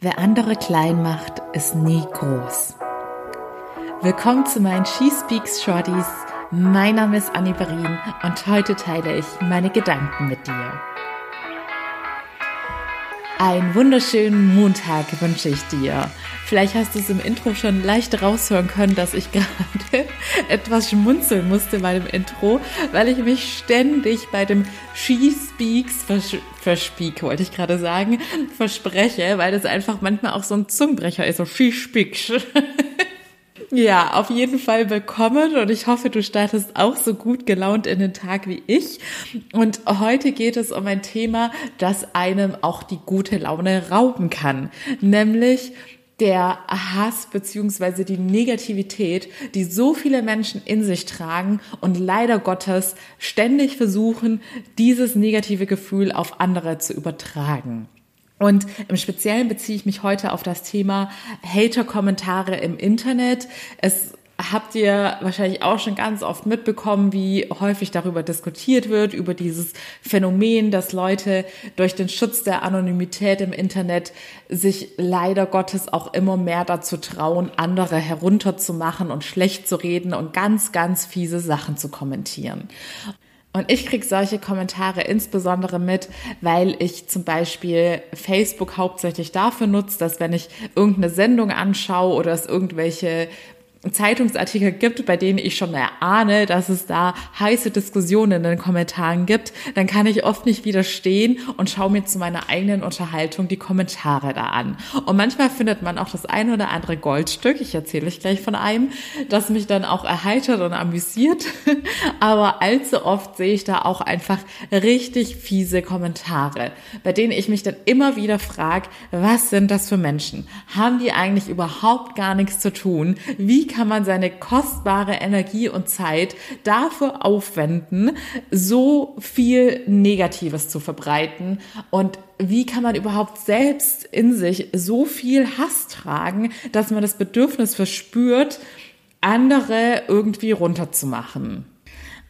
Wer andere klein macht, ist nie groß. Willkommen zu meinen She Speaks Shorties. Mein Name ist Annie Berin und heute teile ich meine Gedanken mit dir. Einen wunderschönen Montag wünsche ich dir. Vielleicht hast du es im Intro schon leicht raushören können, dass ich gerade etwas schmunzeln musste bei dem Intro, weil ich mich ständig bei dem She Speaks vers verspeak, wollte ich gerade sagen, verspreche, weil das einfach manchmal auch so ein Zungenbrecher ist, so She Speaks. Ja, auf jeden Fall willkommen und ich hoffe, du startest auch so gut gelaunt in den Tag wie ich. Und heute geht es um ein Thema, das einem auch die gute Laune rauben kann, nämlich der Hass beziehungsweise die Negativität, die so viele Menschen in sich tragen und leider Gottes ständig versuchen, dieses negative Gefühl auf andere zu übertragen. Und im Speziellen beziehe ich mich heute auf das Thema Hater-Kommentare im Internet. Es habt ihr wahrscheinlich auch schon ganz oft mitbekommen, wie häufig darüber diskutiert wird, über dieses Phänomen, dass Leute durch den Schutz der Anonymität im Internet sich leider Gottes auch immer mehr dazu trauen, andere herunterzumachen und schlecht zu reden und ganz, ganz fiese Sachen zu kommentieren. Und ich krieg solche Kommentare insbesondere mit, weil ich zum Beispiel Facebook hauptsächlich dafür nutze, dass wenn ich irgendeine Sendung anschaue oder es irgendwelche Zeitungsartikel gibt, bei denen ich schon erahne, dass es da heiße Diskussionen in den Kommentaren gibt, dann kann ich oft nicht widerstehen und schaue mir zu meiner eigenen Unterhaltung die Kommentare da an. Und manchmal findet man auch das eine oder andere Goldstück, ich erzähle euch gleich von einem, das mich dann auch erheitert und amüsiert. Aber allzu oft sehe ich da auch einfach richtig fiese Kommentare, bei denen ich mich dann immer wieder frage, was sind das für Menschen? Haben die eigentlich überhaupt gar nichts zu tun? Wie kann man seine kostbare Energie und Zeit dafür aufwenden, so viel Negatives zu verbreiten? Und wie kann man überhaupt selbst in sich so viel Hass tragen, dass man das Bedürfnis verspürt, andere irgendwie runterzumachen?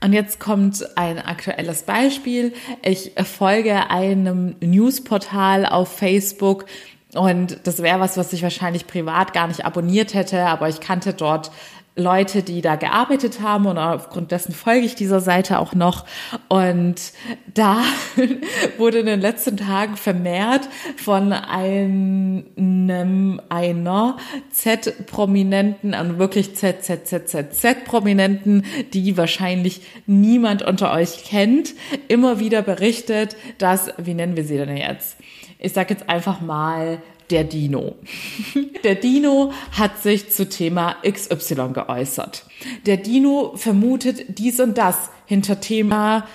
Und jetzt kommt ein aktuelles Beispiel. Ich folge einem Newsportal auf Facebook, und das wäre was, was ich wahrscheinlich privat gar nicht abonniert hätte, aber ich kannte dort Leute, die da gearbeitet haben und aufgrund dessen folge ich dieser Seite auch noch. Und da wurde in den letzten Tagen vermehrt von einem, einer Z-Prominenten, und wirklich Z, Z, Z, Z, Z-Prominenten, die wahrscheinlich niemand unter euch kennt, immer wieder berichtet, dass, wie nennen wir sie denn jetzt? Ich sag jetzt einfach mal der Dino. Der Dino hat sich zu Thema XY geäußert. Der Dino vermutet dies und das hinter Thema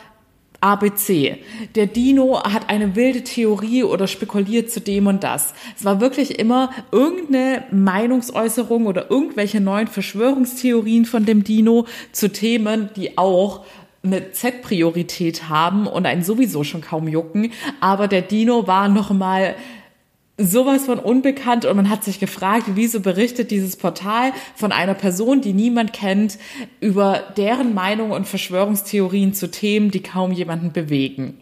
ABC. Der Dino hat eine wilde Theorie oder spekuliert zu dem und das. Es war wirklich immer irgendeine Meinungsäußerung oder irgendwelche neuen Verschwörungstheorien von dem Dino zu Themen, die auch eine Z-Priorität haben und einen sowieso schon kaum jucken. Aber der Dino war noch mal sowas von unbekannt und man hat sich gefragt, wieso berichtet dieses Portal von einer Person, die niemand kennt, über deren Meinung und Verschwörungstheorien zu Themen, die kaum jemanden bewegen.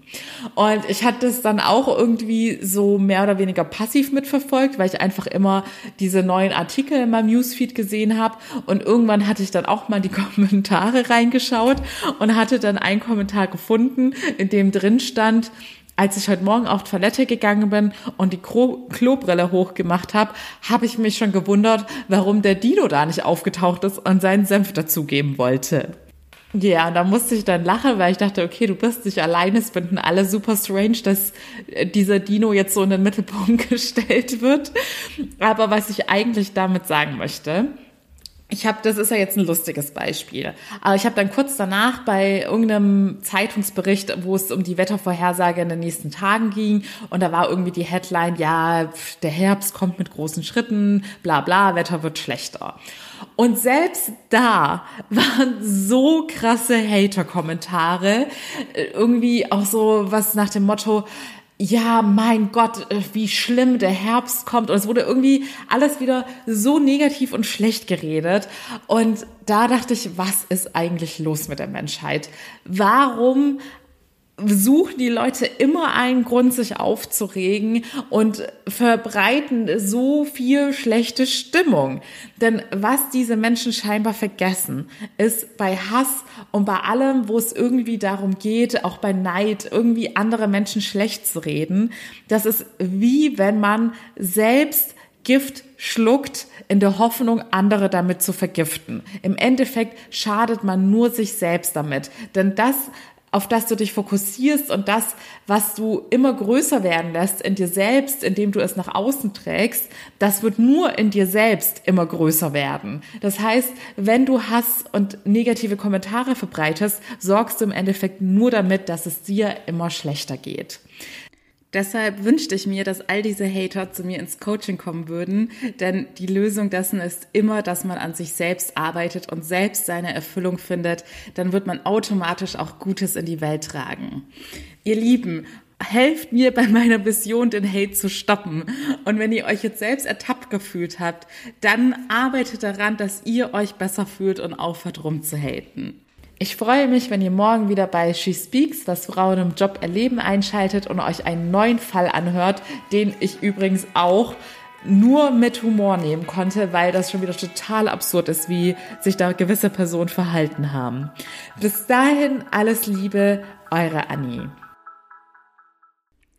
Und ich hatte es dann auch irgendwie so mehr oder weniger passiv mitverfolgt, weil ich einfach immer diese neuen Artikel in meinem Newsfeed gesehen habe und irgendwann hatte ich dann auch mal die Kommentare reingeschaut und hatte dann einen Kommentar gefunden, in dem drin stand, als ich heute Morgen auf Toilette gegangen bin und die Klobrille hochgemacht habe, habe ich mich schon gewundert, warum der Dino da nicht aufgetaucht ist und seinen Senf dazugeben wollte. Ja, da musste ich dann lachen, weil ich dachte, okay, du bist nicht alleine, es finden alle super strange, dass äh, dieser Dino jetzt so in den Mittelpunkt gestellt wird. Aber was ich eigentlich damit sagen möchte, ich habe, das ist ja jetzt ein lustiges Beispiel, aber ich habe dann kurz danach bei irgendeinem Zeitungsbericht, wo es um die Wettervorhersage in den nächsten Tagen ging, und da war irgendwie die Headline, ja, der Herbst kommt mit großen Schritten, bla bla, Wetter wird schlechter. Und selbst da waren so krasse Hater-Kommentare, äh, irgendwie auch so was nach dem Motto, ja, mein Gott, äh, wie schlimm der Herbst kommt. Und es wurde irgendwie alles wieder so negativ und schlecht geredet. Und da dachte ich, was ist eigentlich los mit der Menschheit? Warum suchen die Leute immer einen Grund, sich aufzuregen und verbreiten so viel schlechte Stimmung. Denn was diese Menschen scheinbar vergessen, ist bei Hass und bei allem, wo es irgendwie darum geht, auch bei Neid, irgendwie andere Menschen schlecht zu reden, das ist wie wenn man selbst Gift schluckt in der Hoffnung, andere damit zu vergiften. Im Endeffekt schadet man nur sich selbst damit. Denn das, auf das du dich fokussierst und das, was du immer größer werden lässt in dir selbst, indem du es nach außen trägst, das wird nur in dir selbst immer größer werden. Das heißt, wenn du Hass und negative Kommentare verbreitest, sorgst du im Endeffekt nur damit, dass es dir immer schlechter geht. Deshalb wünschte ich mir, dass all diese Hater zu mir ins Coaching kommen würden, denn die Lösung dessen ist immer, dass man an sich selbst arbeitet und selbst seine Erfüllung findet, dann wird man automatisch auch Gutes in die Welt tragen. Ihr Lieben, helft mir bei meiner Vision, den Hate zu stoppen. Und wenn ihr euch jetzt selbst ertappt gefühlt habt, dann arbeitet daran, dass ihr euch besser fühlt und aufhört rumzuhaten. Ich freue mich, wenn ihr morgen wieder bei She Speaks, was Frauen im Job erleben, einschaltet und euch einen neuen Fall anhört, den ich übrigens auch nur mit Humor nehmen konnte, weil das schon wieder total absurd ist, wie sich da gewisse Personen verhalten haben. Bis dahin alles Liebe, eure Annie.